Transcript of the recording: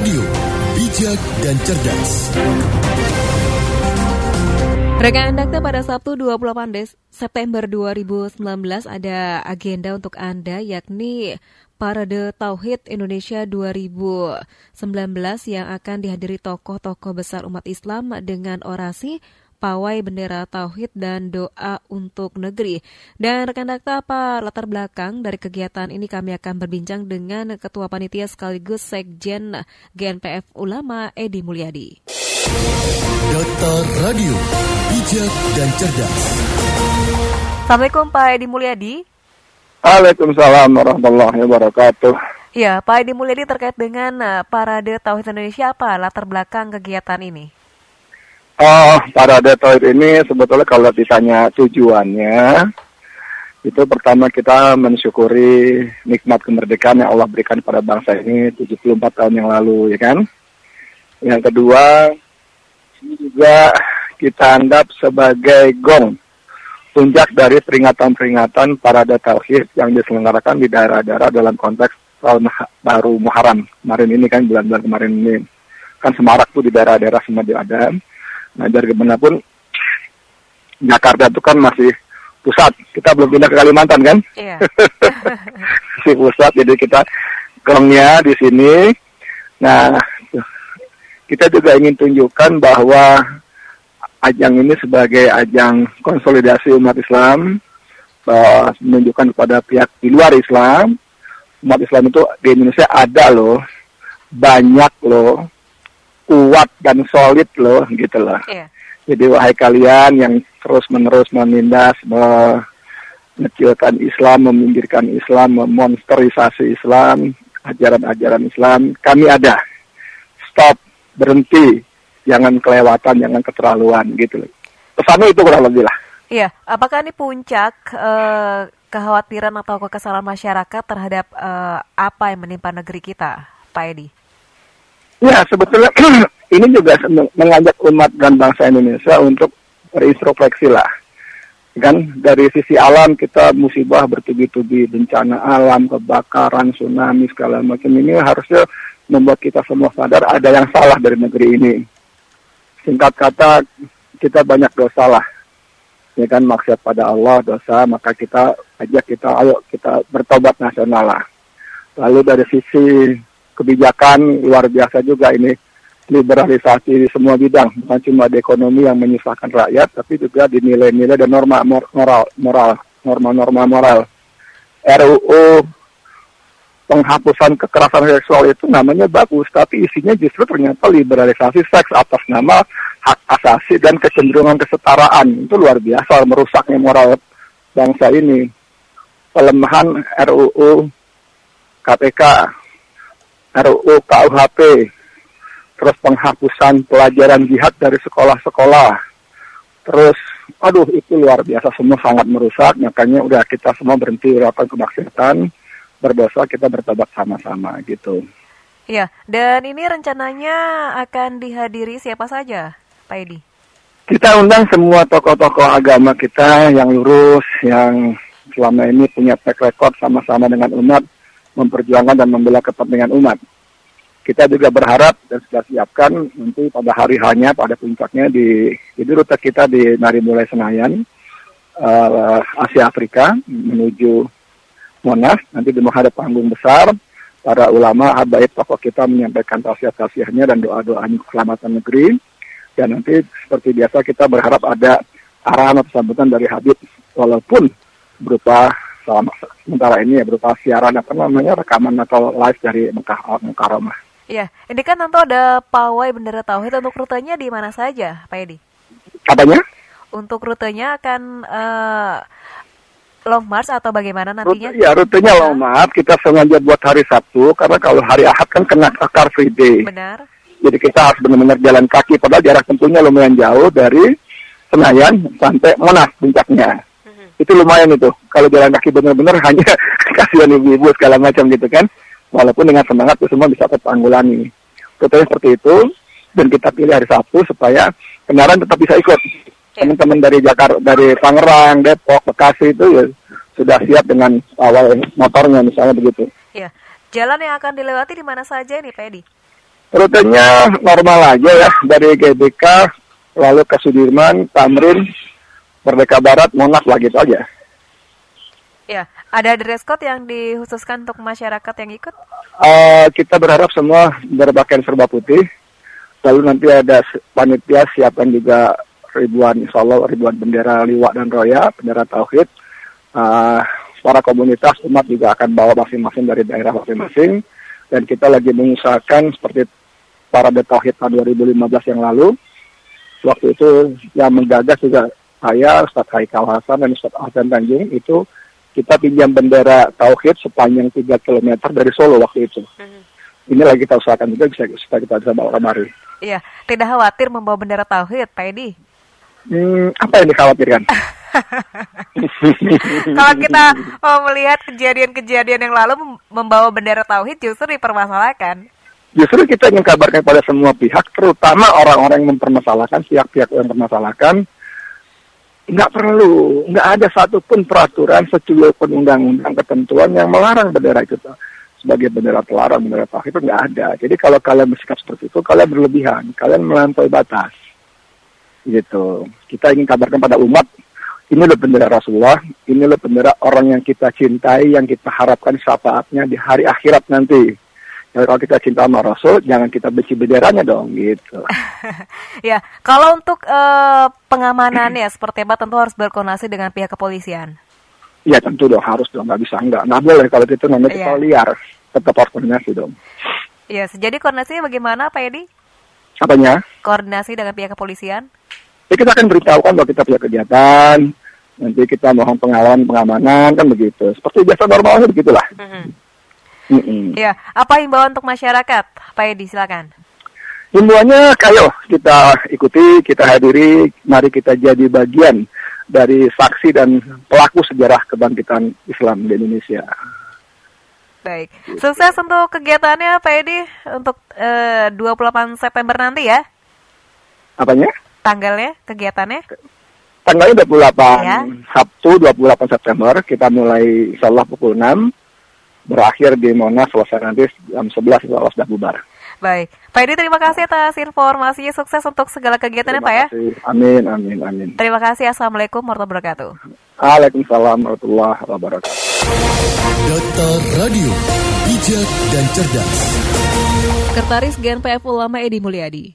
Radio, bijak dan cerdas. Rekan Dakta pada Sabtu 28 Des September 2019 ada agenda untuk Anda yakni Parade Tauhid Indonesia 2019 yang akan dihadiri tokoh-tokoh besar umat Islam dengan orasi pawai bendera tauhid dan doa untuk negeri. Dan rekan dakta apa latar belakang dari kegiatan ini kami akan berbincang dengan Ketua Panitia sekaligus Sekjen GNPF Ulama Edi Mulyadi. Data Radio, bijak dan cerdas. Assalamualaikum Pak Edi Mulyadi. Waalaikumsalam warahmatullahi wabarakatuh. Ya, Pak Edi Mulyadi terkait dengan uh, Parade Tauhid Indonesia apa latar belakang kegiatan ini? Oh, Parade Tauhid ini sebetulnya kalau ditanya tujuannya, itu pertama kita mensyukuri nikmat kemerdekaan yang Allah berikan pada bangsa ini 74 tahun yang lalu, ya kan? Yang kedua, ini juga kita anggap sebagai gong puncak dari peringatan-peringatan parade tauhid yang diselenggarakan di daerah-daerah dalam konteks tahun baru Muharram kemarin ini kan bulan-bulan kemarin ini kan semarak tuh di daerah-daerah semua ada. Nah dari pun Jakarta itu kan masih pusat. Kita belum pindah ke Kalimantan kan? Iya. masih pusat jadi kita gongnya di sini. Nah kita juga ingin tunjukkan bahwa ajang ini sebagai ajang konsolidasi umat Islam, uh, menunjukkan kepada pihak di luar Islam, umat Islam itu di Indonesia ada loh, banyak loh, kuat dan solid loh, gitu loh. Iya. Jadi wahai kalian yang terus-menerus menindas, mengecilkan Islam, meminggirkan Islam, memonsterisasi Islam, ajaran-ajaran Islam, kami ada. Stop berhenti, jangan kelewatan, jangan keterlaluan gitu. Pesannya itu kurang lebih lah. Iya, apakah ini puncak eh, kekhawatiran atau kekesalan masyarakat terhadap eh, apa yang menimpa negeri kita, Pak Edi? Ya, sebetulnya ini juga mengajak umat dan bangsa Indonesia untuk berintrospeksi lah. Kan dari sisi alam kita musibah bertubi-tubi, bencana alam, kebakaran, tsunami, segala macam ini harusnya membuat kita semua sadar ada yang salah dari negeri ini. Singkat kata, kita banyak dosa lah. Ya kan maksud pada Allah dosa, maka kita ajak kita ayo kita bertobat nasional lah. Lalu dari sisi kebijakan luar biasa juga ini liberalisasi di semua bidang, bukan cuma di ekonomi yang menyusahkan rakyat, tapi juga di nilai-nilai dan norma moral, moral, norma-norma moral. RUU penghapusan kekerasan seksual itu namanya bagus, tapi isinya justru ternyata liberalisasi seks atas nama hak asasi dan kecenderungan kesetaraan. Itu luar biasa merusaknya moral bangsa ini. Pelemahan RUU KPK, RUU KUHP, terus penghapusan pelajaran jihad dari sekolah-sekolah. Terus, aduh itu luar biasa semua sangat merusak, makanya udah kita semua berhenti melakukan kemaksiatan berdosa kita bertobat sama-sama gitu. Iya, dan ini rencananya akan dihadiri siapa saja, Pak Edi? Kita undang semua tokoh-tokoh agama kita yang lurus, yang selama ini punya track record sama-sama dengan umat, memperjuangkan dan membela kepentingan umat. Kita juga berharap dan sudah siapkan nanti pada hari hanya pada puncaknya di rute kita di Narimulai Senayan, uh, Asia Afrika menuju Monas nanti di menghadap panggung besar para ulama habaib tokoh kita menyampaikan tausiah-tausiahnya dan doa-doanya keselamatan negeri dan nanti seperti biasa kita berharap ada arahan atau sambutan dari Habib walaupun berupa selama sementara ini ya berupa siaran apa namanya rekaman atau live dari Mekah Mukarramah. Iya, ini kan tentu ada pawai bendera tauhid untuk rutenya di mana saja, Pak Edi? Apanya? Untuk rutenya akan uh, long march atau bagaimana nantinya? Rute, ya rutenya long march kita sengaja buat hari Sabtu karena kalau hari Ahad kan kena Car Free Day. Benar. Jadi kita harus benar-benar jalan kaki padahal jarak tempuhnya lumayan jauh dari Senayan sampai Monas puncaknya. Itu lumayan itu. Kalau jalan kaki benar-benar hanya kasihan ibu-ibu segala macam gitu kan. Walaupun dengan semangat itu semua bisa tertanggulangi. Rutenya seperti itu dan kita pilih hari Sabtu supaya kendaraan tetap bisa ikut teman-teman dari Jakarta, dari Tangerang, Depok, Bekasi itu ya sudah siap dengan awal motornya misalnya begitu. Ya, jalan yang akan dilewati di mana saja nih Pak Edi? Rutenya normal aja ya dari GBK lalu ke Sudirman, Tamrin, Merdeka Barat, Monas lah gitu aja. Ya, ada dress code yang dikhususkan untuk masyarakat yang ikut? Uh, kita berharap semua berpakaian serba putih. Lalu nanti ada panitia siapkan juga ribuan, Allah ribuan bendera liwa dan roya, bendera tauhid. Uh, para komunitas umat juga akan bawa masing-masing dari daerah masing-masing. Dan kita lagi mengusahakan seperti para tauhid tahun 2015 yang lalu. Waktu itu yang menggagas juga saya, Ustadz Haikal Hasan dan Ustadz Hasan Tanjung itu kita pinjam bendera tauhid sepanjang 3 km dari Solo waktu itu. Hmm. Ini lagi kita usahakan juga bisa supaya kita bisa bawa kemari. Iya, tidak khawatir membawa bendera tauhid, Pak Edi? Hmm, apa yang dikhawatirkan? Kalau kita mau melihat kejadian-kejadian yang lalu membawa bendera tauhid justru dipermasalahkan. Justru kita ingin kabarkan kepada semua pihak, terutama orang-orang yang mempermasalahkan, pihak-pihak yang mempermasalahkan, nggak perlu, nggak ada satupun peraturan pun undang-undang ketentuan yang melarang bendera itu sebagai bendera terlarang, bendera tauhid itu nggak ada. Jadi kalau kalian bersikap seperti itu, kalian berlebihan, kalian melampaui batas. Gitu. Kita ingin kabarkan pada umat, ini loh bendera Rasulullah, ini loh bendera orang yang kita cintai, yang kita harapkan syafaatnya di hari akhirat nanti. Ya, kalau kita cinta sama Rasul, jangan kita benci benderanya dong, gitu. ya, kalau untuk uh, pengamanannya seperti apa, tentu harus berkoordinasi dengan pihak kepolisian. Iya tentu dong, harus dong, nggak bisa nggak. Nggak boleh kalau itu namanya yeah. liar, tetap harus koordinasi dong. Iya, yes, jadi koordinasinya bagaimana Pak Edi? Apanya? Koordinasi dengan pihak kepolisian? Ya kita akan beritahukan bahwa kita punya kegiatan, nanti kita mohon pengawalan, pengamanan, kan begitu. Seperti biasa normalnya begitulah. Mm -hmm. Mm Ya, apa himbauan untuk masyarakat? Pak Edi, silakan. Himbauannya, kayo kita ikuti, kita hadiri, mari kita jadi bagian dari saksi dan pelaku sejarah kebangkitan Islam di Indonesia. Baik, sukses untuk kegiatannya Pak Edi untuk eh, 28 September nanti ya? Apanya? Tanggalnya, kegiatannya? Tanggalnya 28 ya. Sabtu 28 September, kita mulai insya Allah pukul 6 berakhir di Monas selesai nanti jam 11 Allah sudah bubar. Baik, Pak Edi terima kasih atas informasinya sukses untuk segala kegiatannya Pak ya. Amin, amin, amin. Terima kasih. Assalamualaikum warahmatullahi wabarakatuh. Waalaikumsalam warahmatullahi wabarakatuh. Data Radio, bijak dan cerdas. Sekretaris GNPF Ulama Edi Mulyadi.